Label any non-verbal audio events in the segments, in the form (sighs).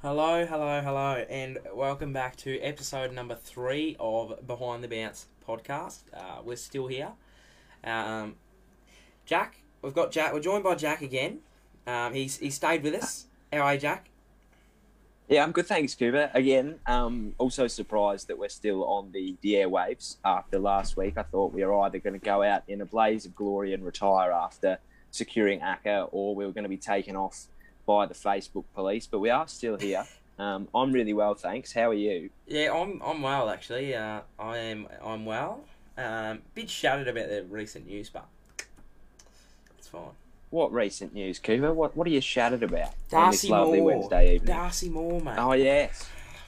Hello, hello, hello, and welcome back to episode number three of Behind the Bounce podcast. Uh, we're still here. Um, Jack, we've got Jack. We're joined by Jack again. Um, he's he stayed with us. How are you, Jack? Yeah, I'm good, thanks, Cooper. Again, um, also surprised that we're still on the, the airwaves after last week. I thought we were either going to go out in a blaze of glory and retire after securing ACCA, or we were going to be taken off by the Facebook police. But we are still here. (laughs) Um, I'm really well, thanks. How are you? Yeah, I'm I'm well actually. Uh, I am I'm well. Um, bit shattered about the recent news, but it's fine. What recent news, Cooper? What What are you shattered about Darcy on this lovely Moore. Wednesday evening? Darcy Moore, mate. Oh yes.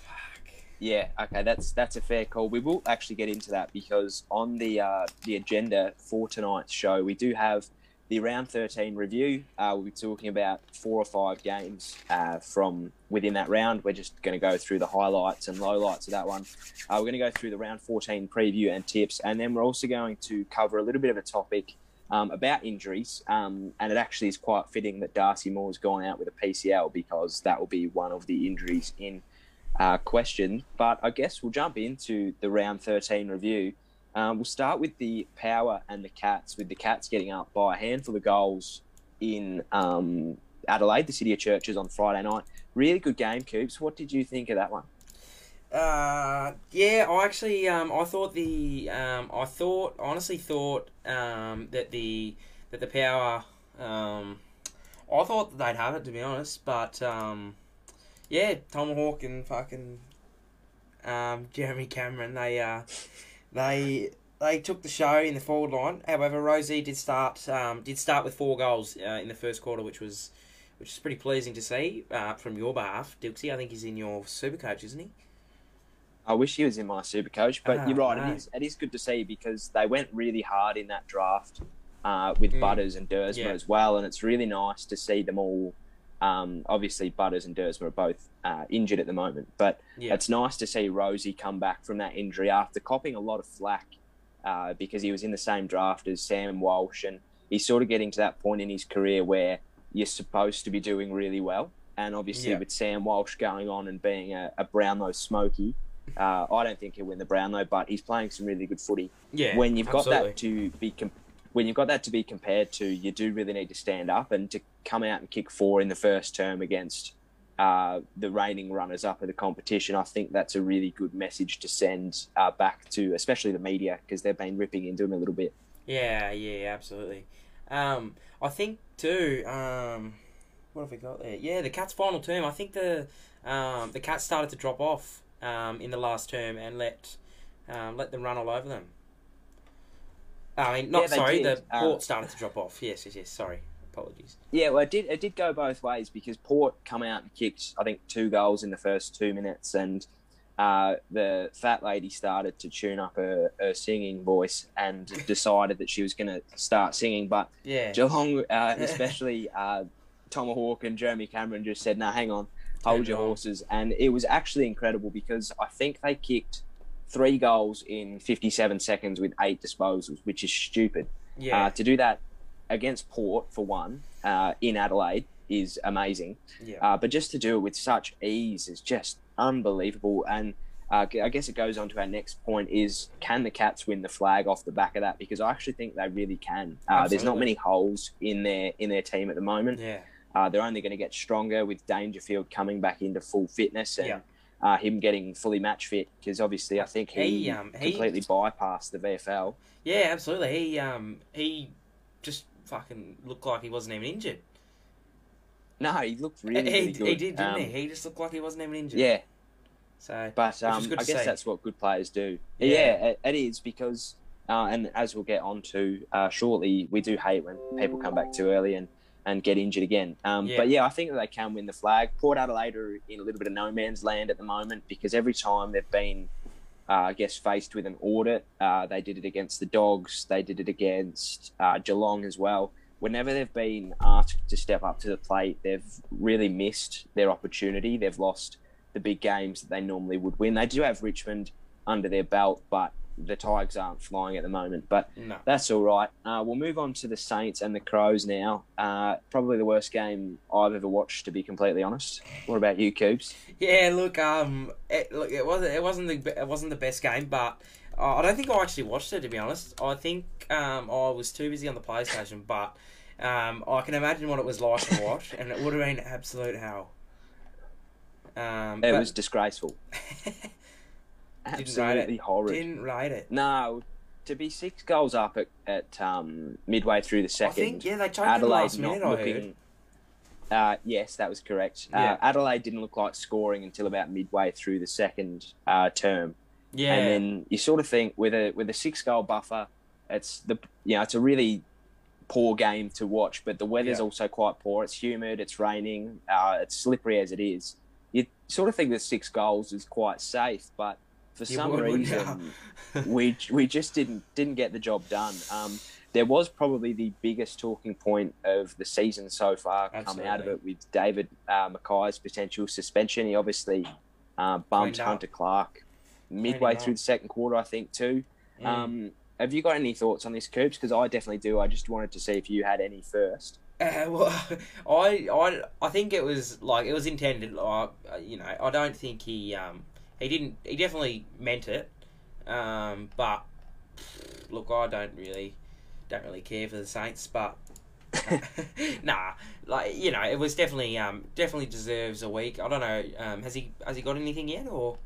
Fuck. Yeah, okay, that's that's a fair call. We will actually get into that because on the uh, the agenda for tonight's show, we do have the round thirteen review. Uh, we'll be talking about four or five games uh, from within that round. We're just going to go through the highlights and lowlights of that one. Uh, we're going to go through the round fourteen preview and tips, and then we're also going to cover a little bit of a topic. Um, about injuries, um, and it actually is quite fitting that Darcy Moore's gone out with a PCL because that will be one of the injuries in uh, question. But I guess we'll jump into the round 13 review. Um, we'll start with the Power and the Cats, with the Cats getting up by a handful of goals in um, Adelaide, the City of Churches, on Friday night. Really good game, Coops. What did you think of that one? Uh, yeah, I actually, um, I thought the, um, I thought, honestly thought, um, that the, that the power, um, I thought that they'd have it to be honest, but, um, yeah, Tomahawk and fucking, um, (laughs) Jeremy Cameron, they, uh, they, they took the show in the forward line. However, Rozee did start, um, did start with four goals uh, in the first quarter, which was, which is pretty pleasing to see uh, from your behalf, Dilksy. I think he's in your super coach, isn't he? I wish he was in my super coach, but Ah, you're right. no. It is it is good to see because they went really hard in that draft uh, with Mm. Butters and Duursma Yeah. as well, and it's really nice to see them all. Um, obviously, Butters and Duursma are both uh, injured at the moment, but Yeah. it's nice to see Rozee come back from that injury after copping a lot of flack uh, because he was in the same draft as Sam Walsh, and he's sort of getting to that point in his career where you're supposed to be doing really well. And obviously, Yeah. with Sam Walsh going on and being a, a Brownlow smoky, uh, I don't think he'll win the Brownlow, but he's playing some really good footy. Yeah, when you've got absolutely. that to be com- when you've got that to be compared to, you do really need to stand up and to come out and kick four in the first term against uh, the reigning runners up of the competition. I think that's a really good message to send uh, back to, especially the media, because they've been ripping into him a little bit. Yeah, yeah, absolutely. Um, I think too. Um, what have we got there? Yeah, the Cats' final term. I think the um, the Cats started to drop off um, in the last term and let um, let them run all over them. I mean, not Yeah, sorry. The Um, Port started to drop off. Yes, yes, yes. Sorry, apologies. Yeah, well, it did. It did go both ways because Port come out and kicked, I think, two goals in the first two minutes, and uh, the fat lady started to tune up her, her singing voice and (laughs) decided that she was going to start singing. But Yeah, Geelong, uh, (laughs) especially uh, Tomahawk and Jeremy Cameron, just said, "No, hang on, hold your on." horses." And it was actually incredible because I think they kicked three goals in 57 seconds with eight disposals, which is stupid. yeah, Uh, to do that against Port for one uh, in Adelaide is amazing, yeah. uh, but just to do it with such ease is just unbelievable. And uh, I guess it goes on to our next point: is can the Cats win the flag off the back of that? Because I actually think they really can. Uh, there's not many holes in their in their team at the moment. yeah. Uh, they're only going to get stronger with Dangerfield coming back into full fitness and. Yeah. Uh, him getting fully match fit because obviously I think he, He, um, he- completely bypassed the VFL. Yeah, absolutely. He um he just fucking looked like he wasn't even injured. No, he looked really, he, really good. he did, didn't Um, he? He just looked like he wasn't even injured. Yeah, So but um, I guess see. that's what good players do. Yeah. Yeah, it, it is because, uh, and as we'll get on to uh, shortly, we do hate when people come back too early and, and get injured again. Um, Yeah. But yeah, I think that they can win the flag. Port Adelaide are in a little bit of no man's land at the moment because every time they've been, uh, I guess, faced with an audit, uh, they did it against the Dogs, they did it against uh, Geelong as well. Whenever they've been asked to step up to the plate, they've really missed their opportunity. They've lost the big games that they normally would win. They do have Richmond under their belt, but the Tigers aren't flying at the moment, but No. that's all right. Uh, we'll move on to the Saints and the Crows now. Uh, probably the worst game I've ever watched, to be completely honest. What about you, Coops? Yeah, look, um, it, look, it wasn't it wasn't the it wasn't the best game, but uh, I don't think I actually watched it to be honest. I think um, I was too busy on the PlayStation, but um, I can imagine what it was like to watch, and it would have been absolute hell. Um, It but was disgraceful. (laughs) Absolutely horrid. didn't rate it. No, to be six goals up at, at um, midway through the I second. think yeah, they choked in last Adelaide minute. looking. Uh, yes, that was correct. Yeah. Uh, Adelaide didn't look like scoring until about midway through the second uh, term, Yeah, and then you sort of think with a with a six goal buffer, it's the you know it's a really poor game to watch. But the weather's Yeah. also quite poor. It's humid. It's raining. Uh, it's slippery as it is. You sort of think that six goals is quite safe, but for You some would, reason (laughs) we we just didn't didn't get the job done. Um, there was probably the biggest talking point of the season so far come out of it with David uh, Mackay's potential suspension. He obviously uh, bumped. Hunter Clark midway through the second quarter, I think, too. Mm. Um, have you got any thoughts on this, Coops? Because I definitely do. I just wanted to see if you had any first. Uh, well, (laughs) I, I, I think it was like it was intended. Like you know, I don't think he, um, he didn't. He definitely meant it. Um, but look, I don't really, don't really care for the Saints. But (laughs) nah, like you know, it was definitely, um, definitely deserves a week. I don't know. Um, has he, has he got anything yet or?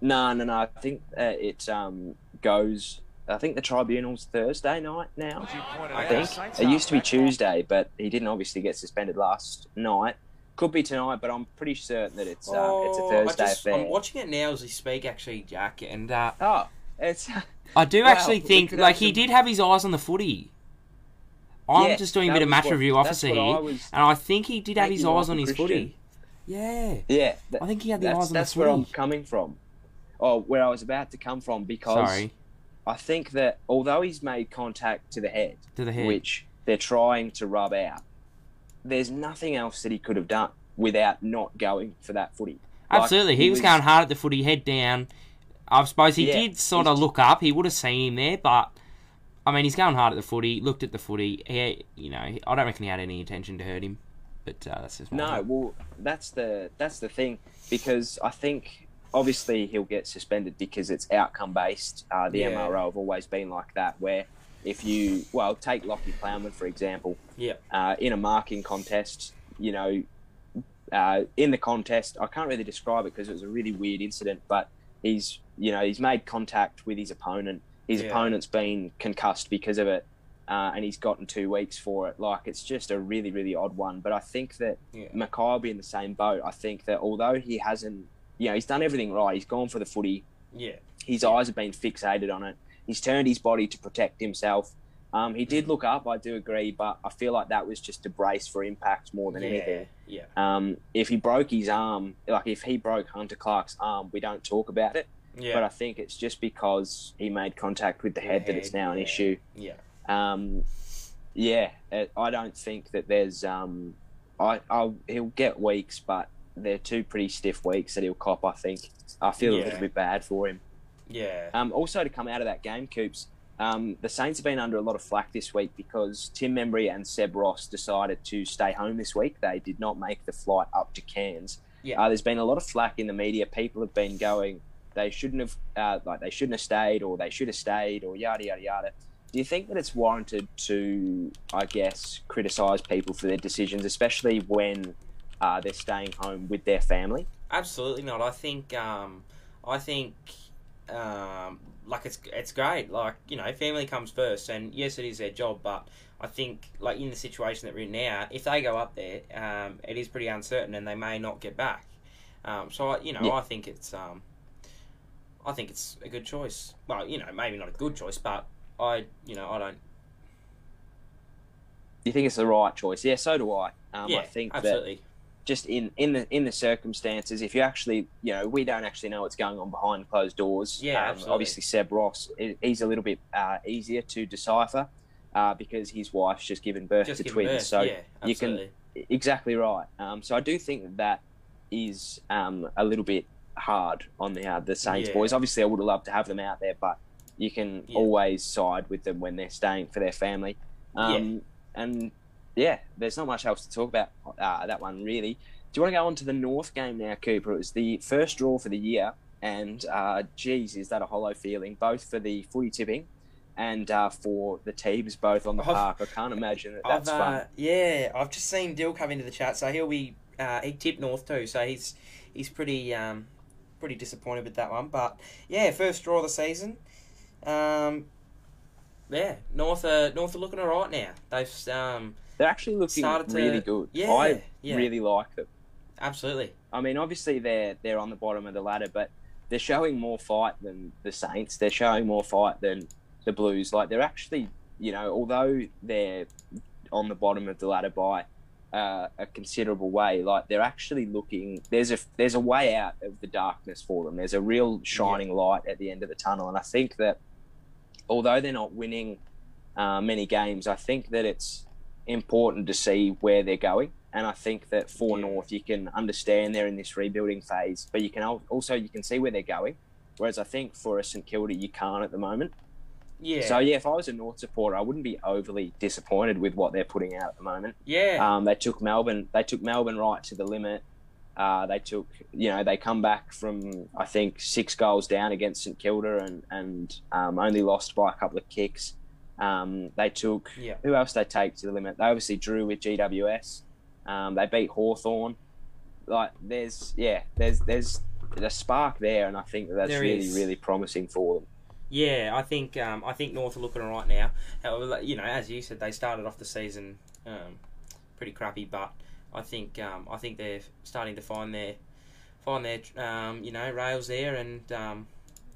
No, no, no. I think uh, it um, goes. I think the tribunal's Thursday night now. I think it used to be Tuesday, but he didn't obviously get suspended last night. Could be tonight, but I'm pretty certain that it's uh, it's a Oh, Thursday I just, affair. I'm watching it now as we speak, actually, Jack, and uh, Oh, it's (laughs) I do Wow, actually think like he did have his eyes on the footy. I'm Yeah, just doing a bit of match what- review officer here, I and I think he did have his eyes on his Christian. footy. Yeah, yeah. that- I think he had the eyes on that's the where footy. I'm coming from. or where I was about to come from because Sorry, I think that although he's made contact to the head, to the head. which they're trying to rub out, there's nothing else that he could have done without not going for that footy. Like, Absolutely, he, was, going hard at the footy, head down. I suppose he Yeah, did sort of look up. He would have seen him there, but I mean, he's going hard at the footy. Looked at the footy. He, you know, I don't reckon he had any intention to hurt him. But uh, that's just No, thought. well, that's the that's the thing because I think obviously he'll get suspended because it's outcome based. Uh, the Yeah. MRO have always been like that, where if you well take Lachie Plowman for example, Yeah. uh, in a marking contest, you know, uh, in the contest, I can't really describe it because it was a really weird incident, but he's you know he's made contact with his opponent. His Yeah. opponent's been concussed because of it. Uh, and he's gotten two weeks for it. Like it's just a really, really odd one. But I think that Yeah. Mackay will be in the same boat. I think that although he hasn't, you know, he's done everything right. He's gone for the footy. Yeah. His eyes have been fixated on it. He's turned his body to protect himself. Um, he did look up, I do agree, but I feel like that was just a brace for impact more than yeah. anything. Yeah. Um, if he broke his arm, like if he broke Hunter Clark's arm, we don't talk about it. Yeah. But I think it's just because he made contact with the The head that it's now an yeah. issue. yeah. Um, yeah, I don't think that there's. Um, I I'll, he'll get weeks, but they're two pretty stiff weeks that he'll cop. I think. I feel a little bit bad for him. Yeah. Um, also, to come out of that game, Coops, um, the Saints have been under a lot of flack this week because Tim Membrey and Seb Ross decided to stay home this week. They did not make the flight up to Cairns. Yeah. Uh, there's been a lot of flack in the media. People have been going, they shouldn't have, uh, like they shouldn't have stayed, or they should have stayed, or yada yada yada. Do you think that it's warranted to, I guess, criticise people for their decisions, especially when uh, they're staying home with their family? Absolutely not. I think um, I think um, like it's it's great. Like you know, family comes first, and yes, it is their job. But I think like in the situation that we're in now, if they go up there, um, it is pretty uncertain, and they may not get back. Um, so I, you know, Yeah. I think it's um, I think it's a good choice. Well, you know, maybe not a good choice, but I, you know, I don't. You think it's the right choice? Yeah, so do I. Um, yeah, I think that absolutely. Just in, in the in the circumstances, if you actually, you know, we don't actually know what's going on behind closed doors. Yeah, um, absolutely. obviously Seb Ross, he's a little bit uh, easier to decipher uh, because his wife's just given birth Just to twins. birth. So yeah, you can- exactly right. Um, so I do think that that is um, a little bit hard on the uh, the Saints Yeah. boys. Obviously, I would have loved to have them out there, but you can Yeah. always side with them when they're staying for their family. Um, And yeah, there's not much else to talk about uh, that one really. Do you want to go on to the North game now, Cooper? It was the first draw for the year, and uh, geez, is that a hollow feeling? Both for the footy tipping and uh, for the teams, both on the I've- park. I can't imagine that that's fun. uh, yeah, I've just seen Dill come into the chat, so he'll be uh, he tipped North too, so he's he's pretty um, pretty disappointed with that one. But yeah, first draw of the season. Um, yeah, North are North are looking alright now. They've um, They're actually looking to- really good. yeah, I yeah. really like them. absolutely I mean, obviously they're they're on the bottom of the ladder, but they're showing more fight than the Saints. They're showing more fight than the Blues. Like they're actually, you know, although they're on the bottom of the ladder by uh, a considerable way, like they're actually looking. There's a there's a way out of the darkness for them. There's a real shining light at the end of the tunnel, and I think that although they're not winning uh, many games, I think that it's important to see where they're going. And I think that for Yeah. North, you can understand they're in this rebuilding phase, but you can also you can see where they're going. Whereas I think for a St Kilda, you can't at the moment. yeah So yeah, if I was a North supporter, I wouldn't be overly disappointed with what they're putting out at the moment. yeah Um, they took Melbourne. They took Melbourne right to the limit. Uh, they took, you know, they come back from I think six goals down against St Kilda and and um, only lost by a couple of kicks. Um, they took yeah who else they take to the limit? They obviously drew with GWS. Um, they beat Hawthorn. Like there's yeah, there's there's a spark there, and I think that that's There really is. really promising for them. Yeah, I think um, I think North are looking alright now. However, you know, as you said, they started off the season um, pretty crappy, but I think um, I think they're starting to find their find their um, you know rails there and um,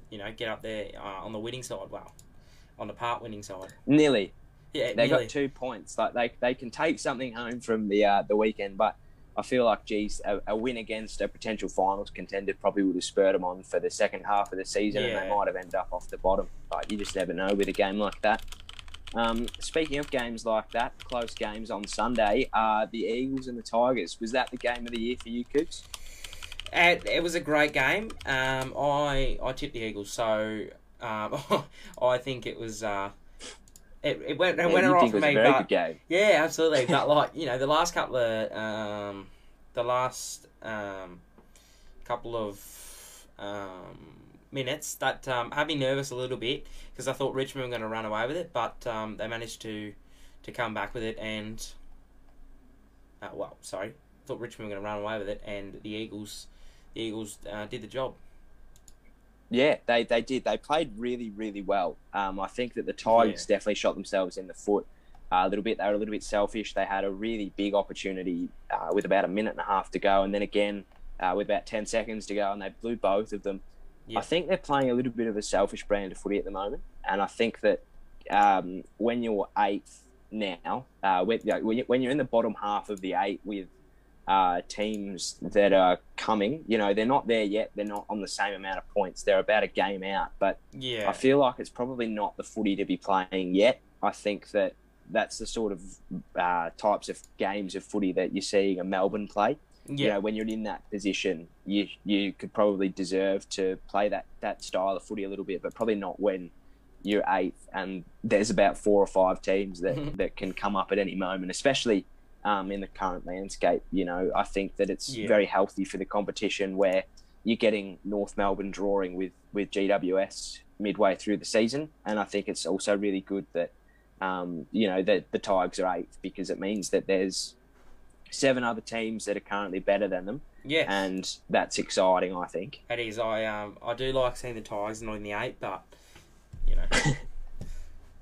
you know get up there uh, on the winning side. Well, on the part winning side. Nearly, Yeah, they nearly. got two points. Like they they can take something home from the uh, the weekend, but I feel like geez, a, a win against a potential finals contender probably would have spurred them on for the second half of the season, and they might have ended up off the bottom. But you just never know with a game like that. Um, speaking of games like that, close games on Sunday, uh, the Eagles and the Tigers. Was that the game of the year for you, Coops? And it was a great game. Um, I I tipped the Eagles, so um, (laughs) I think it was. Uh, it, it went it Yeah, went think for me, a very but good game. Yeah, absolutely. but (laughs) like you know, the last couple of um, the last um, couple of um, minutes that um, had me nervous a little bit because I thought Richmond were going to run away with it, but um, they managed to to come back with it and uh, well, sorry, I thought Richmond were going to run away with it, and the Eagles the Eagles uh, did the job. Yeah, they, they did. They played really, really well. Um, I think that the Tigers definitely shot themselves in the foot uh, a little bit. They were a little bit selfish. They had a really big opportunity uh, with about a minute and a half to go, and then again uh, with about 10 seconds to go, and they blew both of them. Yeah. I think they're playing a little bit of a selfish brand of footy at the moment, and I think that um, when you're eighth now, uh, when, you know, when you're in the bottom half of the eight with uh, teams that are coming. You know, they're not there yet. They're not on the same amount of points. They're about a game out. But Yeah, I feel like it's probably not the footy to be playing yet. I think that that's the sort of uh, types of games of footy that you're seeing a Melbourne play. You yeah, know, when you're in that position, you you could probably deserve to play that that style of footy a little bit, but probably not when you're eighth and there's about four or five teams that, (laughs) that can come up at any moment, especially um, in the current landscape. You know, I think that it's Yeah. very healthy for the competition where you're getting North Melbourne drawing with, with GWS midway through the season. And I think it's also really good that, um, you know, that the Tigers are eighth because it means that there's seven other teams that are currently better than them. yeah. And that's exciting, I think. It is. I um I do like seeing the Tigers not in the eight, but you know, (coughs)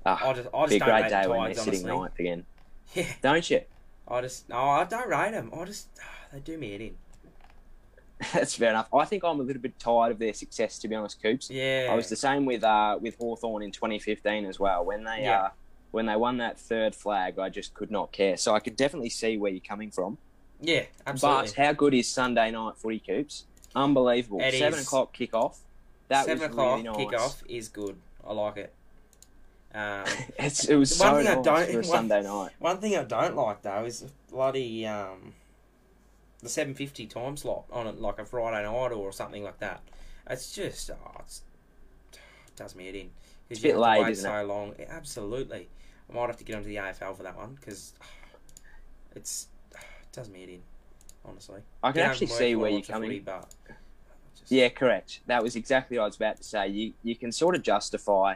Ah, I just I just be a don't great day when they're Tigers, sitting honestly. ninth again. (laughs) Yeah, Don't you? I just no, I don't rate them. I just (sighs) they do me in. (laughs) That's fair enough. I think I'm a little bit tired of their success, to be honest, Coops. Yeah, I was the same with uh, with Hawthorn in 2015 as well. When they Yeah. uh, when they won that third flag, I just could not care. So I could definitely see where you're coming from. yeah, absolutely. But how good is Sunday night footy, Coops? Unbelievable. It Seven is. o'clock kickoff. That Seven was o'clock really nice. kickoff is good. I like it. Um, (laughs) It's, it was One so thing I don't- for Sunday night. one thing I don't like though is bloody um, the seven fifty time slot on it, like a Friday night or something like that. It's just oh, it's, it does me head in It's a bit late, wait isn't so long. Yeah, absolutely. I might have to get onto the AFL for that one because (sighs) it's (sighs) it does me it in, honestly. I can home actually see where you're coming. footy, but just- Yeah, correct. That was exactly what I was about to say. You you can sort of justify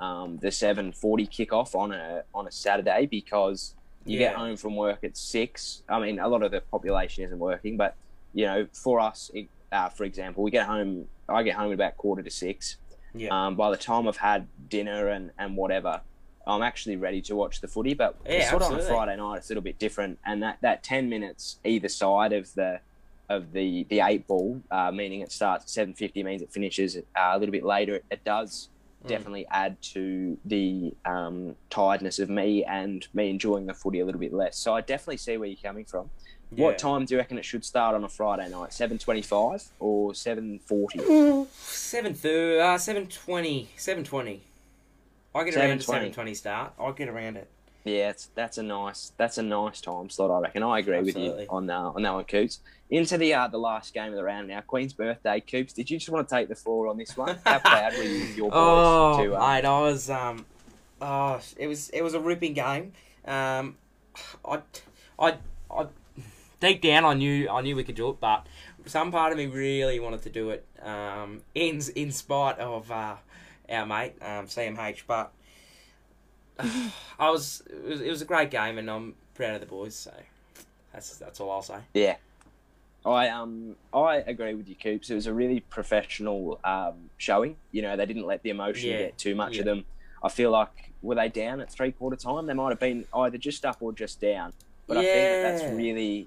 um, the seven forty kickoff on a on a Saturday because you get home from work at six. I mean, a lot of the population isn't working, but you know, for us, it, uh, for example, we get home. I get home at about quarter to six. Yeah. Um, by the time I've had dinner and, and whatever, I'm actually ready to watch the footy. But Yeah, sort of on a. Friday night, it's a little bit different. And that, that ten minutes either side of the of the the eight ball, uh, meaning it starts at seven fifty, means it finishes uh, a little bit later. It, it does Mm. definitely add to the um, tiredness of me and me enjoying the footy a little bit less. So I definitely see where you're coming from. yeah. What time do you reckon it should start on a Friday night? Seven twenty-five or seven forty? Seven thirty, uh, seven twenty, seven twenty. I get around to 7:20. seven twenty start. I get around it. Yeah, it's, that's a nice that's a nice time slot. I reckon. I agree Absolutely. with you on uh, on that one, Coops. Into the uh, the last game of the round now. Queen's birthday, Coops. Did you just want to take the floor on this one? How proud were you of your (laughs) boys Oh, to? Uh, mate, I was um, oh, it was it was a ripping game. Um, I, I, I, deep down, I knew I knew we could do it, but some part of me really wanted to do it. Um, in in spite of uh, our mate um, CMH, but (sighs) I was it, was it was a great game, and I'm proud of the boys. So that's that's all I'll say. Yeah. I um I agree with you, Coops. It was a really professional um, showing. You know, they didn't let the emotion Yeah, get too much yeah. of them. I feel like were they down at three quarter time? They might have been either just up or just down. But I think that that's really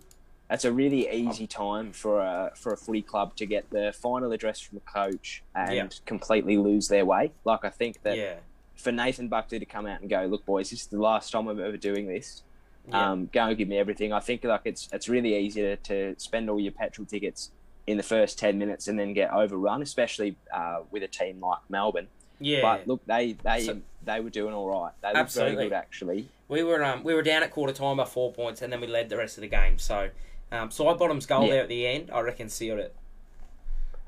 that's a really easy time for a for a footy club to get the final address from the coach and Yeah. completely lose their way. Like I think that yeah, for Nathan Buckley to come out and go, look, boys, this is the last time I'm ever doing this yeah, um, go and give me everything. I think like it's it's really easy to, to spend all your petrol tickets in the first ten minutes and then get overrun, especially uh, with a team like Melbourne. yeah. But look, they they So- they were doing all right. They Absolutely. very good actually. We were um, we were down at quarter time by four points, and then we led the rest of the game. So, um, Sidebottom's goal Yeah. there at the end, I reckon sealed it.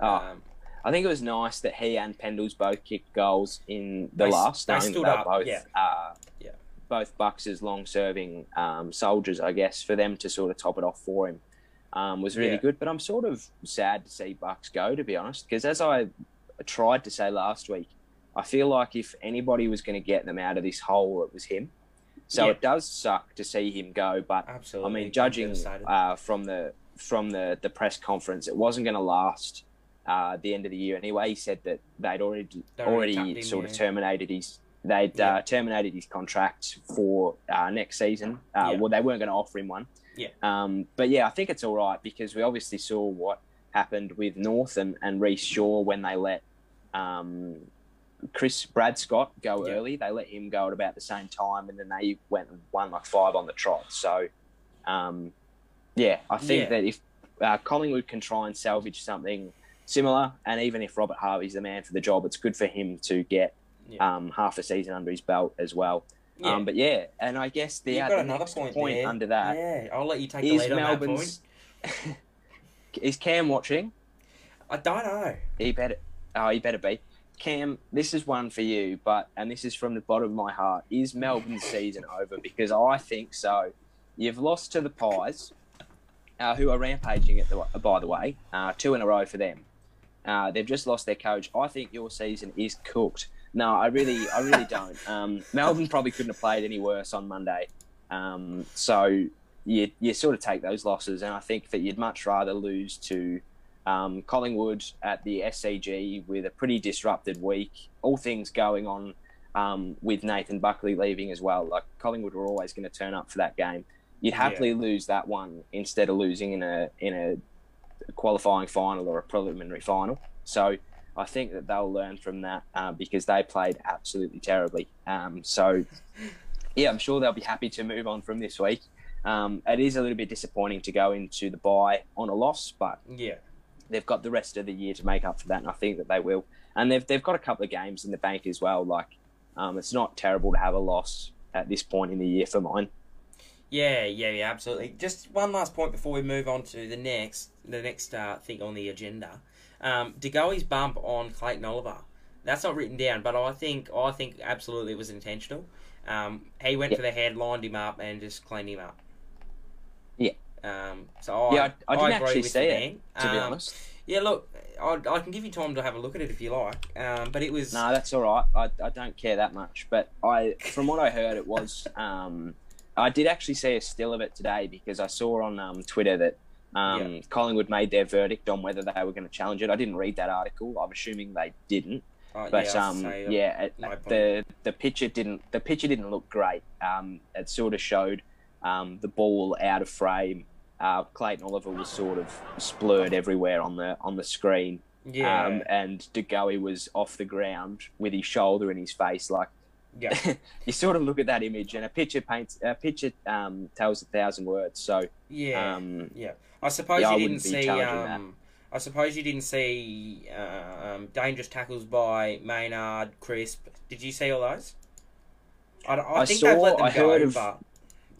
Oh, Um, I think it was nice that he and Pendles both kicked goals in the They last. they stood up, Both, yeah. Uh, Yeah. Both Bucks' as long-serving um, soldiers, I guess, for them to sort of top it off for him um, was really Yeah. good. But I'm sort of sad to see Bucks go, to be honest, because as I tried to say last week, I feel like if anybody was going to get them out of this hole, it was him. So Yeah. it does suck to see him go, but absolutely. I mean, judging uh, from the from the, the press conference, it wasn't going to last uh, at the end of the year anyway. He said that they'd already They already already, sort of yeah. terminated his they'd Yeah. uh, terminated his contract for uh, next season. Uh, Yeah. Well, they weren't going to offer him one. Yeah. Um, but yeah, I think it's all right because we obviously saw what happened with North and, and Rhyce Shaw when they let um, Chris Brad Scott go early. They let him go at about the same time, and then they went and won like five on the trot. So, um, yeah, I think that if uh, Collingwood can try and salvage something similar, and even if Robert Harvey's the man for the job, it's good for him to get Yeah. um, half a season under his belt as well. yeah. Um, but yeah, and I guess the, uh, got the another point, point there. under that yeah, I'll let you take the is lead on that point. (laughs) Is Cam watching? I don't know. He better. Oh, he better be. Cam, this is one for you, but and this is from the bottom of my heart. Is Melbourne's (laughs) season over? Because I think so. You've lost to the Pies, uh, who are rampaging at the by the way, uh, two in a row for them. Uh, they've just lost their coach. I think your season is cooked. No, I really, I really don't. Um, Melbourne probably couldn't have played any worse on Monday. Um, so you you sort of take those losses, and I think that you'd much rather lose to um, Collingwood at the SCG with a pretty disrupted week. All things going on um, with Nathan Buckley leaving as well. Like Collingwood were always going to turn up for that game. You'd happily lose that one instead of losing in a in a qualifying final or a preliminary final. So I think that they'll learn from that uh, because they played absolutely terribly. Um, so yeah, I'm sure they'll be happy to move on from this week. Um, it is a little bit disappointing to go into the bye on a loss, but Yeah, they've got the rest of the year to make up for that, and I think that they will. And they've they've got a couple of games in the bank as well. Like um, it's not terrible to have a loss at this point in the year for mine. Yeah, yeah, yeah, absolutely. Just one last point before we move on to the next the next uh, thing on the agenda. Um, De Goey's bump on Clayton Oliver. That's not written down, but I think I think absolutely it was intentional. Um, he went Yeah. for the head, lined him up, and just cleaned him up. Yeah. Um, so I, Yeah, I- I didn't agree actually with see it, to be Um, honest. Yeah, look, I, I can give you time to have a look at it if you like. Um, but it was No, that's all right. I, I don't care that much. But I, from what I heard, it was. Um, I did actually see a still of it today because I saw on um, Twitter that um, Collingwood made their verdict on whether they were going to challenge it. I didn't read that article. I'm assuming they didn't. uh, But yeah, um, yeah, it- the the picture didn't the picture didn't look great. Um, it sort of showed um, the ball out of frame. Uh, Clayton Oliver was sort of splurred everywhere on the on the screen. yeah, Um, and De Goey was off the ground with his shoulder in his face. Like yeah, (laughs) you sort of look at that image, and a picture paints a picture um, tells a thousand words. So yeah. um, I suppose yeah, I you wouldn't didn't see. Um, I suppose you didn't see uh, um, dangerous tackles by Maynard, Crisp. Did you see all those? I, I, I think saw- they've let them I go, heard of- but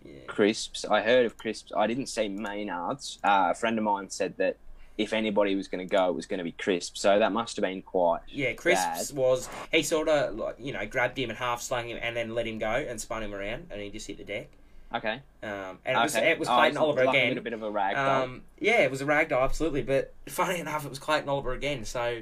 yeah. Crisp's, I heard of Crisp's. I didn't see Maynard's. Uh, a friend of mine said that if anybody was going to go, it was going to be Crisp. So that must have been quite. Yeah, Crisp's was he sort of like you know grabbed him and half slung him and then let him go and spun him around and he just hit the deck. Okay. Um, and it was okay. it was Oh, Clayton Oliver like A again. little bit of a rag. Um, yeah, it was a ragdoll, absolutely. But funny enough, it was Clayton Oliver again. So,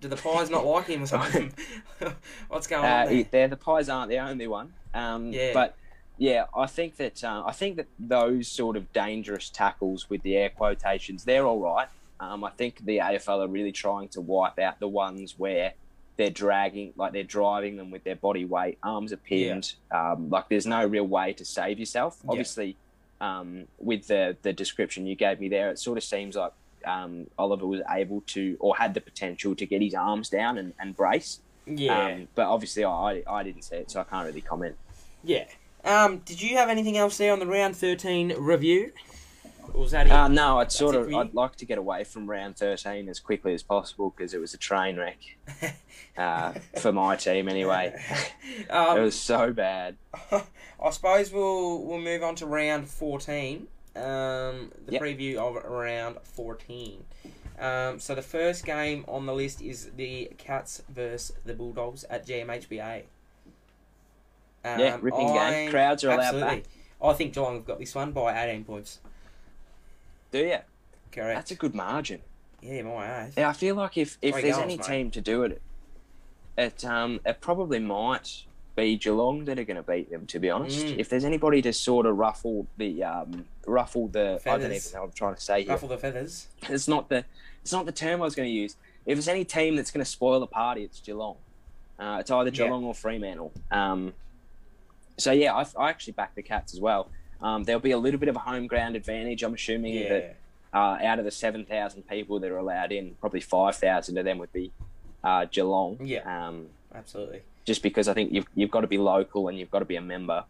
do the Pies not like him or (laughs) something? (laughs) What's going Uh, on there? they're the pies aren't the only one. Um, Yeah. But yeah, I think that uh, I think that those sort of dangerous tackles with the air quotations, they're all right. Um, I think the AFL are really trying to wipe out the ones where they're dragging, like they're driving them with their body weight, arms are pinned. Um, like there's no real way to save yourself. Yeah. Obviously, um, with the the description you gave me there, it sort of seems like um, Oliver was able to or had the potential to get his arms down and, and brace. yeah, Um, but obviously, I, I didn't see it, so I can't really comment. yeah. Um, did you have anything else there on the round thirteen review? Or was that it? Uh, no, I'd sort of? I'd like to get away from round thirteen as quickly as possible because it was a train wreck (laughs) uh, for my team anyway. (laughs) it um, was so bad. (laughs) I suppose we'll we'll move on to round fourteen. Um, the Yep. preview of round fourteen. Um, so the first game on the list is the Cats versus the Bulldogs at GMHBA. Um, Yeah, ripping game. I'm- Crowds are allowed absolutely. back. I think Geelong have got this one by eighteen points. Do you? Correct. That's a good margin. yeah, my eighth. Yeah, I feel like if, if Three there's goals, any mate. team to do it, it um it probably might be Geelong that are going to beat them. To be honest, Mm. if there's anybody to sort of ruffle the um ruffle the I don't Feathers. even know what I'm trying to say here. Ruffle the feathers. it's not the it's not the term I was going to use. If there's any team that's going to spoil the party, it's Geelong. Uh, it's either Yeah. Geelong or Fremantle. Um, so yeah, I, I actually back the Cats as well. Um, there'll be a little bit of a home ground advantage. I'm assuming Yeah. that uh, out of the seven thousand people that are allowed in, probably five thousand of them would be uh, Geelong. Yeah. Um, Absolutely. just because I think you've you've got to be local and you've got to be a member.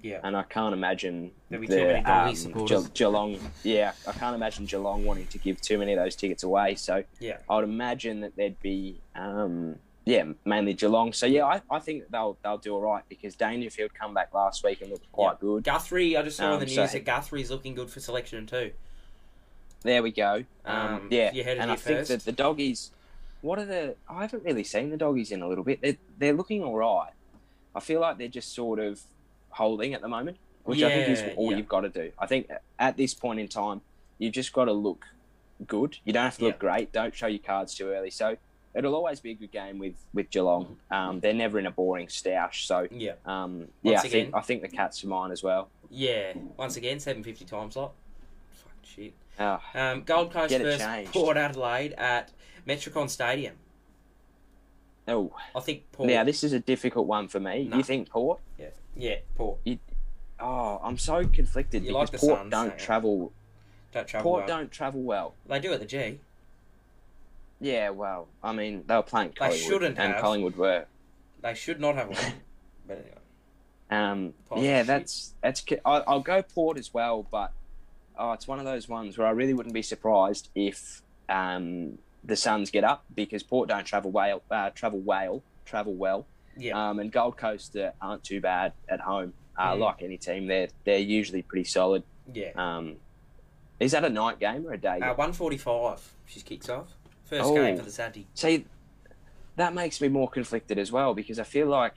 Yeah. And I can't imagine There'll be the, too many um, supporters. Ge- Geelong. Yeah, I can't imagine Geelong wanting to give too many of those tickets away. So Yeah. I would imagine that there'd be, um, yeah, mainly Geelong. So yeah, I, I think they'll they'll do all right because Dangerfield come back last week and looked quite good. Guthrie, I just saw Um, the news so- that Guthrie's looking good for selection too. There we go. Um, Um, yeah, you heard it and I think that the doggies. What are the? I haven't really seen the doggies in a little bit. They're they're looking all right. I feel like they're just sort of holding at the moment, which I think is all yeah. you've got to do. I think at this point in time, you've just got to look good. You don't have to look Yeah. great. Don't show your cards too early. So it'll always be a good game with with Geelong. Um, they're never in a boring stoush. So Yeah. um, yeah, Once I again- think I think the Cats are mine as well. Yeah. Once again, seven fifty time slot. Fuck shit. Oh, Um, Gold Coast versus changed. Port Adelaide at Metricon Stadium. oh, I think Port. now this is a difficult one for me. No. You think Port? Yeah. Yeah. Port. Oh, I'm so conflicted You because like Port Suns, don't don't travel. Don't travel. Port well. don't travel well. They do at the G. Yeah, well, I mean, they were playing They Collingwood, shouldn't and have. Collingwood were. They should not have one. (laughs) but anyway. Um, yeah, that's that's. ki- I, I'll go Port as well, but oh, it's one of those ones where I really wouldn't be surprised if um, the Suns get up because Port don't travel well. Uh, travel well. Travel well. Yeah. Um, and Gold Coast uh, aren't too bad at home. Uh, Mm. Like any team, they're they're usually pretty solid. yeah. Um, is that a night game or a day? Uh, game? one forty five. She kicks off. First Oh. game for the Saturday. See, that makes me more conflicted as well because I feel like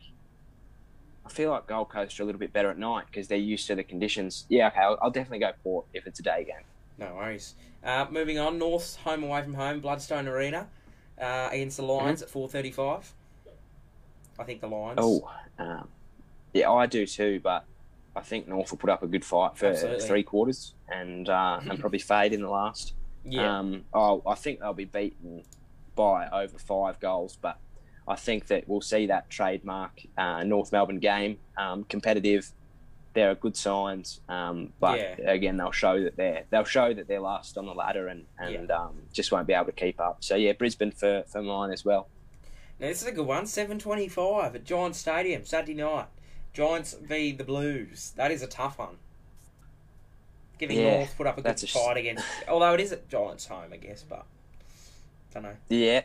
I feel like Gold Coast are a little bit better at night because they're used to the conditions. Yeah, okay, I'll, I'll definitely go Port if it's a day game. No worries. Uh, moving on, North home away from home, Blundstone Arena uh, against the Lions at four thirty-five. I think the Lions. Oh, um, yeah, I do too, but I think North will put up a good fight for Absolutely. three quarters and uh, and (laughs) probably fade in the last. Yeah, Um, oh, I think they'll be beaten by over five goals, but I think that we'll see that trademark uh, North Melbourne game um, competitive. There are good signs, um, but Yeah. again, they'll show that they're they'll show that they're last on the ladder and and um, just won't be able to keep up. So yeah, Brisbane for for mine as well. now this is a good one. Seven twenty-five at Giants Stadium Saturday night. Giants v the Blues. That is a tough one. Giving Yeah, North put up a good a fight against. Although it is at Giants home, I guess, but don't know. Yeah,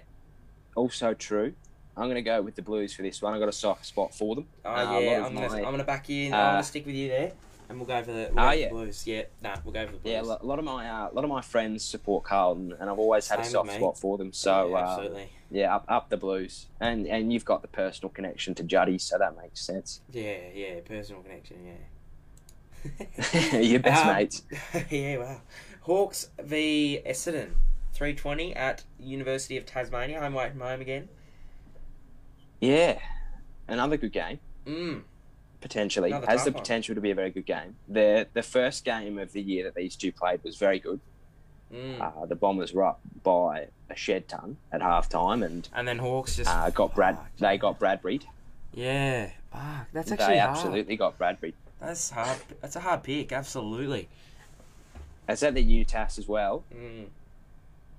also true. I'm going to go with the Blues for this one. I've got a soft spot for them. Oh Uh, yeah, I'm my- gonna back you in. uh, I'm gonna stick with you there, and we'll go for the, we'll go yeah. the Blues. Yeah, nah, we'll go for the Blues. Yeah, a lot of my uh, a lot of my friends support Carlton, and I've always had Same a soft spot for them. So Yeah, uh, absolutely. yeah, up, up the Blues, and and you've got the personal connection to Juddy, so that makes sense. Yeah, yeah, personal connection. Yeah. Your best Um, mates. (laughs) yeah, wow. Hawks v Essendon, three twenty at University of Tasmania. Home away from home again. Yeah, another good game Mm. potentially Another has the one. potential to be a very good game. the The first game of the year that these two played was very good. Mm. Uh, the Bombers were up by a shed ton at half time, and and then Hawks just uh, got Brad. Fuck. They got Bradbury. Yeah, fuck. That's They actually hard. absolutely got Bradbury. That's hard. That's a hard pick. Absolutely. It's at the UTAS as well. Mm.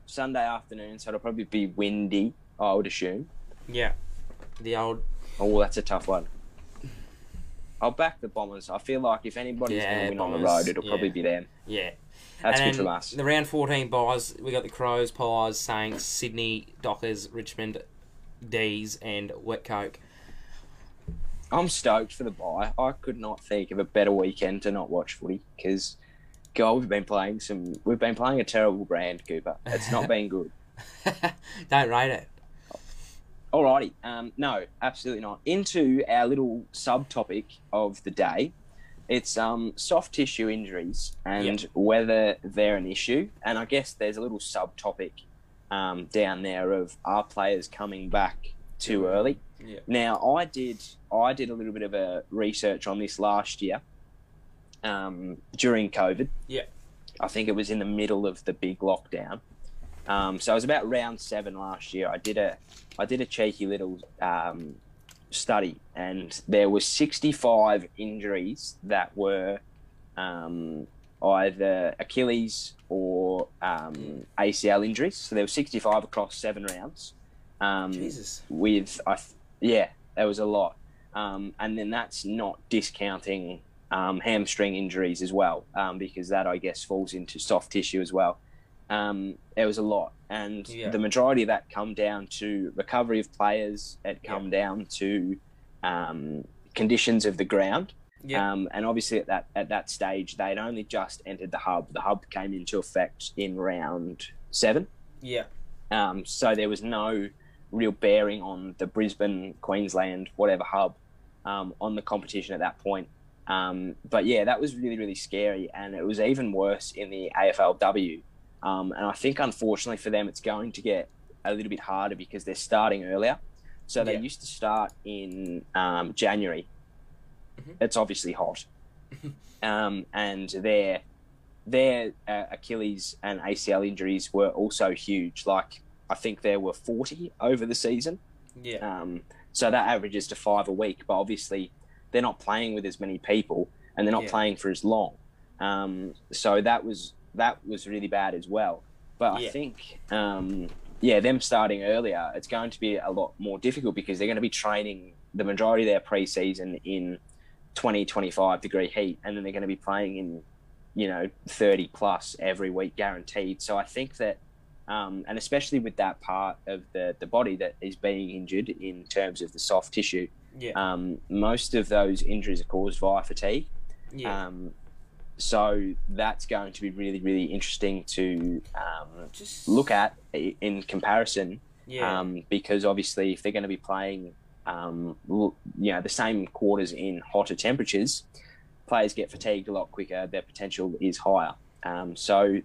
Sunday afternoon, so it'll probably be windy, I would assume. Yeah. The old. Oh, that's a tough one. I'll back the Bombers. I feel like if anybody's Yeah, going to win on the road, it'll yeah. probably be them. Yeah. That's and good from us. The round 14 byes, we got the Crows, Pies, Saints, Sydney, Dockers, Richmond, D's, and Wet Coke. I'm stoked for the bye. I could not think of a better weekend to not watch footy because, God, we've been playing some. We've been playing a terrible brand, Cooper. It's not been good. (laughs) Don't rate it. Alrighty, um, no, absolutely not. Into our little subtopic of the day. It's um, soft tissue injuries and whether they're an issue. And I guess there's a little subtopic um, down there of our players coming back too early? Yeah. Now I did I did a little bit of a research on this last year um, during COVID. Yeah. I think it was in the middle of the big lockdown. Um, so it was about round seven last year. I did a I did a cheeky little um, study, and there were 65 injuries that were um, either Achilles or um, ACL injuries. So there were 65 across seven rounds. Um, Jesus. with I, th- yeah, there was a lot, um, and then that's not discounting um, hamstring injuries as well, um, because that I guess falls into soft tissue as well. Um, there was a lot, and Yeah. the majority of that come down to recovery of players. It come down to um, conditions of the ground. Yeah. Um, and obviously at that at that stage, they'd only just entered the hub. The hub came into effect in round seven. Yeah. Um, so there was no real bearing on the Brisbane, Queensland, whatever hub um, on the competition at that point. Um, but yeah, that was really, really scary. And it was even worse in the AFLW. Um, and I think, unfortunately for them, it's going to get a little bit harder because they're starting earlier. So they Yeah. used to start in um, January. Mhm. It's obviously hot. um, and their, their uh, Achilles and ACL injuries were also huge. Like, I think there were 40 over the season. Yeah. Um, so that averages to five a week, but obviously they're not playing with as many people and they're not Yeah. playing for as long. Um, so that was that was really bad as well. But Yeah. I think, um, yeah, them starting earlier, it's going to be a lot more difficult because they're going to be training the majority of their preseason in 20, 25 degree heat, and then they're going to be playing in, you know, 30 plus every week guaranteed. So I think that um, and especially with that part of the, the body that is being injured in terms of the soft tissue, Yeah. um, most of those injuries are caused via fatigue. Yeah. Um, so that's going to be really, really interesting to um, Just look at in comparison Yeah. Um, because obviously, if they're going to be playing, um, you know, the same quarters in hotter temperatures, players get fatigued a lot quicker. Their potential is higher. Um, so,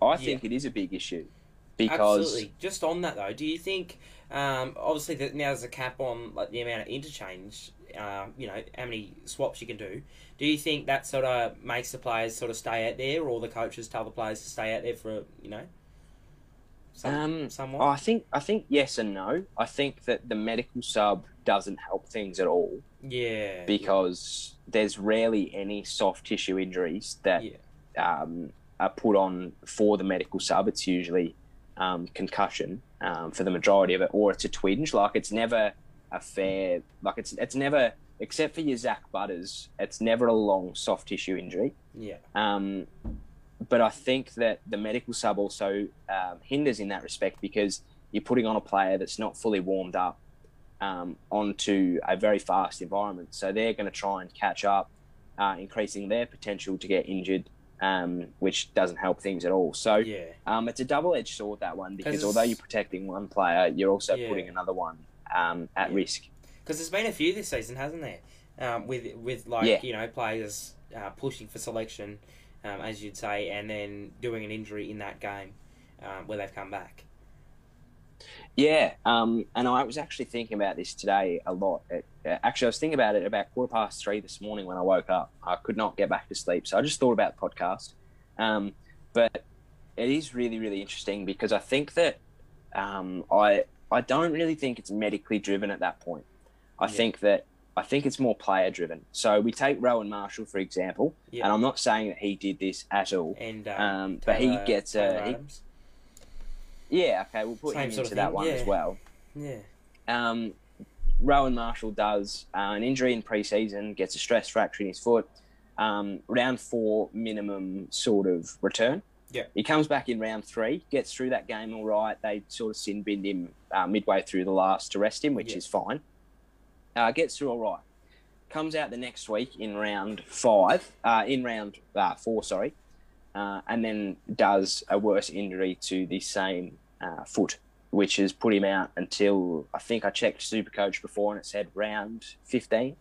I think it is a big issue because Absolutely. Just on that though, do you think, um, obviously that now there's a cap on like the amount of interchange, um, you know, how many swaps you can do. Do you think that sort of makes the players sort of stay out there, or the coaches tell the players to stay out there for you know, some, Um, somewhat? I think I think yes and no. I think that the medical sub doesn't help things at all yeah. because there's rarely any soft tissue injuries that Yeah. um, are put on for the medical sub. It's usually um, concussion um, for the majority of it, or it's a twinge. Like it's never a fair. Like it's it's never except for your Zak Butters. It's never a long soft tissue injury. Yeah. Um, but I think that the medical sub also um, hinders in that respect because you're putting on a player that's not fully warmed up um, onto a very fast environment. So they're going to try and catch up, uh, increasing their potential to get injured, um, which doesn't help things at all. So Yeah. um, it's a double edged sword, that one, because although you're protecting one player, you're also Yeah. putting another one um, at Yeah. risk. Because there's been a few this season, hasn't there? Um, with with like you know players uh, pushing for selection, um, as you'd say, and then doing an injury in that game um, where they've come back. Yeah, um, and I was actually thinking about this today a lot. It, uh, actually, I was thinking about it about quarter past three this morning when I woke up. I could not get back to sleep, so I just thought about the podcast. Um, but it is really, really interesting because I think that um, I I don't really think it's medically driven at that point. I Yeah. think that I think it's more player driven. So we take Rowan Marshall for example, Yeah. and I'm not saying that he did this at all. And um, Um, but he gets a he. Yeah okay. We'll put Same him sort into of that thing, one yeah. as well. yeah. um, Rowan Marshall does uh, an injury in preseason, gets a stress fracture in his foot. Um, round four minimum sort of return. Yeah. He comes back in round three, gets through that game all right. They sort of sin binned him uh, midway through the last to rest him, which Yeah. is fine. Uh, gets through all right. Comes out the next week in round five, uh, in round uh, four, sorry, uh, and then does a worse injury to the same uh, foot which has put him out until I think I checked Supercoach before and it said round fifteen.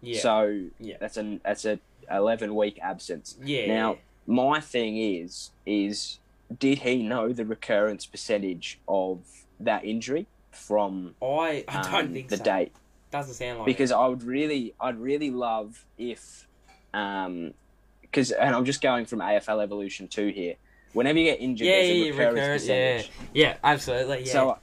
Yeah. So Yeah. that's an that's a eleven week absence. yeah. Now my thing is is did he know the recurrence percentage of that injury from I I don't um, think the so. date? Doesn't sound like Because I would really I'd really love if um because and I'm just going from AFL Evolution two here. Whenever you get injured, yeah, there's a yeah, recurrence recurrent, yeah, yeah, absolutely. Yeah. So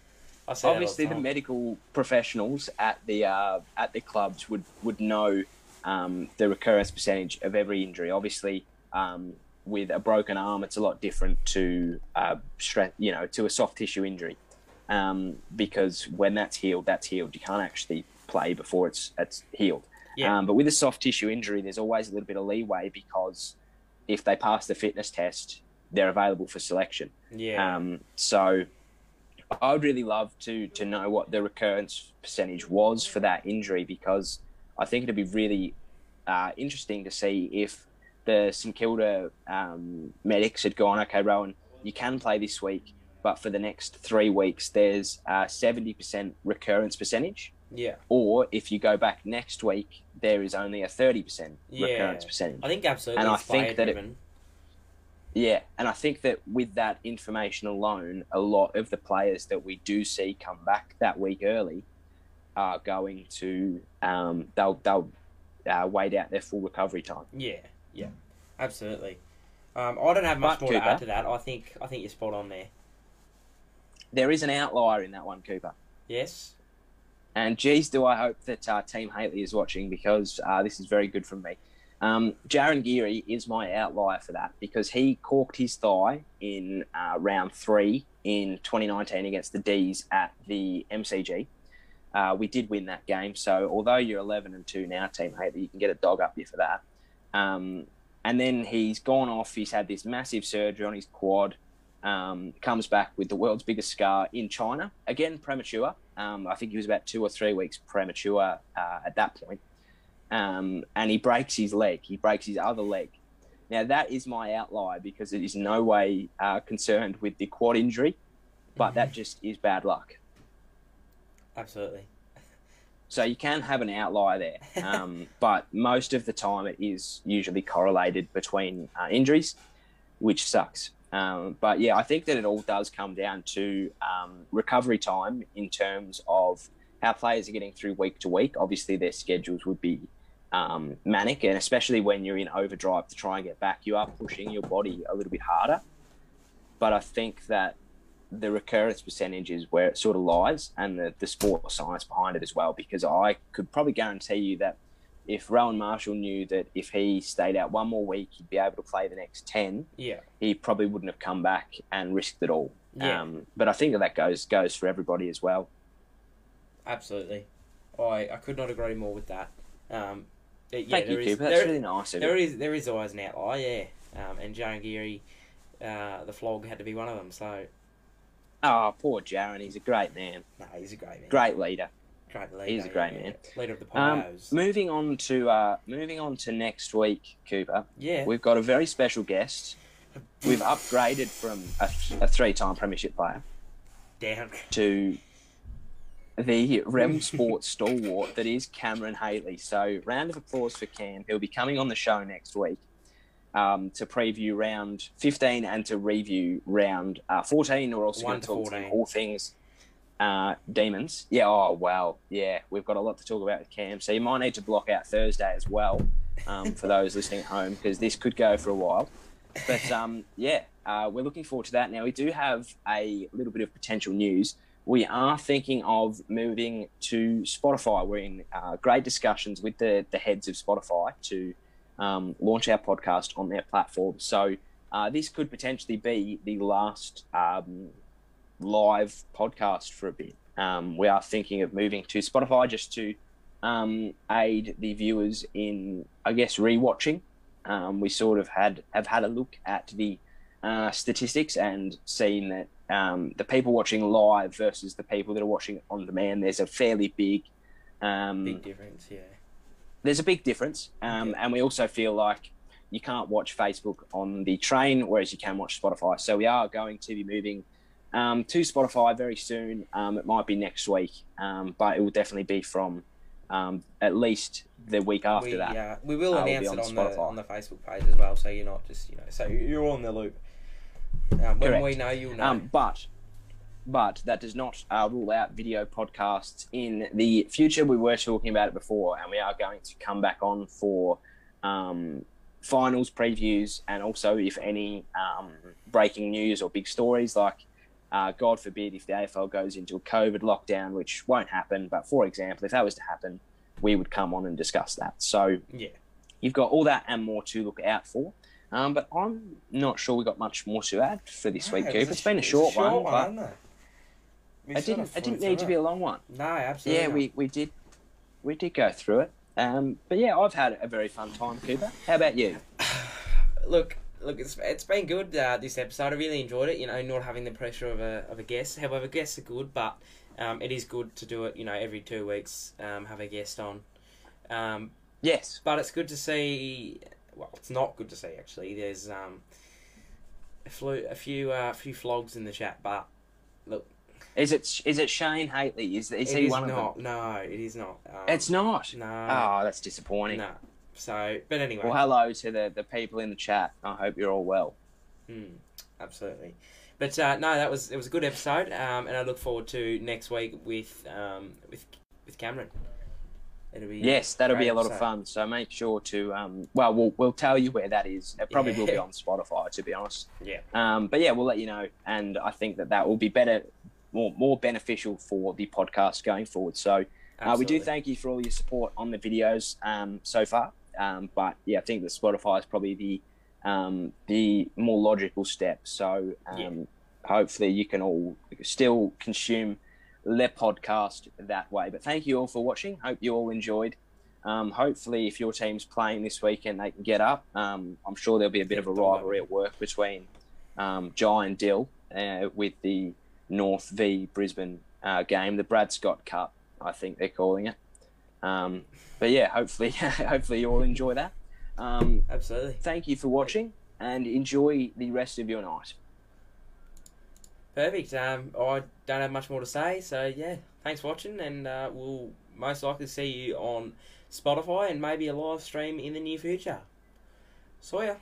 obviously the time. medical professionals at the uh, at the clubs would would know um, the recurrence percentage of every injury. Obviously, um, with a broken arm, it's a lot different to uh, strength, you know, to a soft tissue injury, um, because when that's healed, that's healed. You can't actually play before it's it's healed. Yeah. Um, but with a soft tissue injury, there's always a little bit of leeway because if they pass the fitness test, they're available for selection. yeah. Um, so I would really love to to know what the recurrence percentage was for that injury because I think it'd be really uh, interesting to see if the St Kilda um, medics had gone, okay, Rowan, you can play this week, but for the next three weeks, there's a seventy percent recurrence percentage, yeah. or if you go back next week, there is only a thirty percent Yeah. recurrence percentage. I think absolutely. And I think that it-. Yeah, and I think that with that information alone, a lot of the players that we do see come back that week early are going to um, they'll they'll uh, wait out their full recovery time. Yeah, yeah, absolutely. Um, I don't have much But, more to add to that. I think I think you're spot on there. There is an outlier in that one, Cooper. Yes. And geez, do I hope that uh, Team Haley is watching because uh, this is very good from me. Um, Jarryn Geary is my outlier for that because he corked his thigh in uh, round three in 2019 against the D's at the MCG. Uh, we did win that game, so although you're 11 and two now, Team Haley, you can get a dog up you for that. Um, and then he's gone off. He's had this massive surgery on his quad. Um, comes back with the world's biggest scar in China. Again, premature. Um, I think he was about two or three weeks premature uh, at that point. Um, and he breaks his leg. He breaks his other leg. Now, that is my outlier because it is no way uh, concerned with the quad injury, but that just is bad luck. Absolutely. So you can have an outlier there, um, (laughs) but most of the time it is usually correlated between uh, injuries, which sucks. Um, but yeah, I think that it all does come down to um, recovery time in terms of how players are getting through week to week. Obviously, their schedules would be um, manic, and especially when you're in overdrive to try and get back, you are pushing your body a little bit harder. But I think that the recurrence percentage is where it sort of lies and the, the sport science behind it as well. Because I could probably guarantee you that if Rowan Marshall knew that if he stayed out one more week, he'd be able to play the next 10, Yeah. he probably wouldn't have come back and risked it all. Yeah. Um, but I think that, that goes goes for everybody as well. Absolutely. I I could not agree more with that. Um, yeah, Thank you, is- Cooper. That's there- really nice There is there is always an outlier, yeah. Um, and Jarryn Geary, uh, the flog had to be one of them. So Oh, poor Jarryn. He's a great man. no, he's a great man. Great leader. great leader. he's a great yeah. man. Leader of the Um, moving on to uh, moving on to next week, Cooper. yeah. We've got a very special guest. We've upgraded from a, a three-time premiership player Down. to the Rem (laughs) Sports stalwart that is Cameron Haley. So, round of applause for Cam. He'll be coming on the show next week um, to preview round 15 and to review round uh, 14. We're also going to talk to all things uh, demons. Yeah, oh, wow. Yeah, we've got a lot to talk about with Cam. So, you might need to block out Thursday as well um, for those listening at home because this could go for a while. But um, yeah, uh, we're looking forward to that. Now, we do have a little bit of potential news. We are thinking of moving to Spotify. We're in uh, great discussions with the, the heads of Spotify to um, launch our podcast on their platform. So, uh, this could potentially be the last um, live podcast for a bit. Um, we are thinking of moving to Spotify just to um, aid the viewers in, I guess, rewatching. Um, we sort of had have had a look at the uh, statistics and seen that um, the people watching live versus the people that are watching on demand, there's a fairly big, um, Big difference, yeah. there's a big difference. Um, And we also feel like you can't watch Facebook on the train, whereas you can watch Spotify. So we are going to be moving um, to Spotify very soon. Um, it might be next week, um, but it will definitely be from um, at least the week after we, that. Yeah, we will uh, will announce on it on the on the Facebook page as well, so you're not just you know, so you're on the loop. Um, when Correct. we know, you'll know. Um, but but that does not uh, rule out video podcasts in the future. We were talking about it before, and we are going to come back on for um, finals previews, and also if any um, breaking news or big stories, like uh, God forbid if the AFL goes into a COVID lockdown, which won't happen. But for example, if that was to happen, we would come on and discuss that. So yeah, you've got all that and more to look out for. Um, but I'm not sure we got much more to add for this week, No, Coop. was It's been a it was short, one, but it? We it sort didn't. It didn't need to through be a long one. No, absolutely. Yeah, not. we, we did we did go through it. Um, but yeah, I've had a very fun time, Cooper. How about you? (sighs) look, look, it's it's been good uh, this episode. I really enjoyed it. You know, not having the pressure of a of a guest. However, guests are good, but um, it is good to do it. You know, every two weeks, um, have a guest on. Um, Yes. but it's good to see. Well, it's not good to see actually. There's um, a, flu, a few uh, few flogs in the chat, but look. Is it is it Shane Haley? Is is he is one not. of them? No, it is not. Um, It's not. No. Oh, that's disappointing. No. So, but anyway. Well, hello to the, the people in the chat. I hope you're all well. Mm, absolutely. But uh, no, that was it was a good episode, um, and I look forward to next week with um, with with Cameron. It'll be Yes, that'll be a lot of fun. So make sure to um, well, we'll we'll tell you where that is. It probably will be on Spotify, to be honest. (laughs) Yeah. Um, but yeah, we'll let you know, and I think that that will be better, more more beneficial for the podcast going forward. So uh, we do thank you for all your support on the videos um, so far. Um, but yeah, I think that Spotify is probably the um, the more logical step. So um, Yeah. hopefully you can all still consume the podcast that way. But thank you all for watching. Hope you all enjoyed. Um, hopefully, if your team's playing this weekend, they can get up. Um, I'm sure there'll be a bit of a rivalry at work between um, Jai and Dill uh, with the North v Brisbane uh, game, the Brad Scott Cup, I think they're calling it. Um, but yeah, hopefully, (laughs) hopefully you all enjoy that. Um, Absolutely. thank you for watching and enjoy the rest of your night. Perfect. Um, I don't have much more to say, so yeah, thanks for watching, and uh, we'll most likely see you on Spotify and maybe a live stream in the near future. So ya.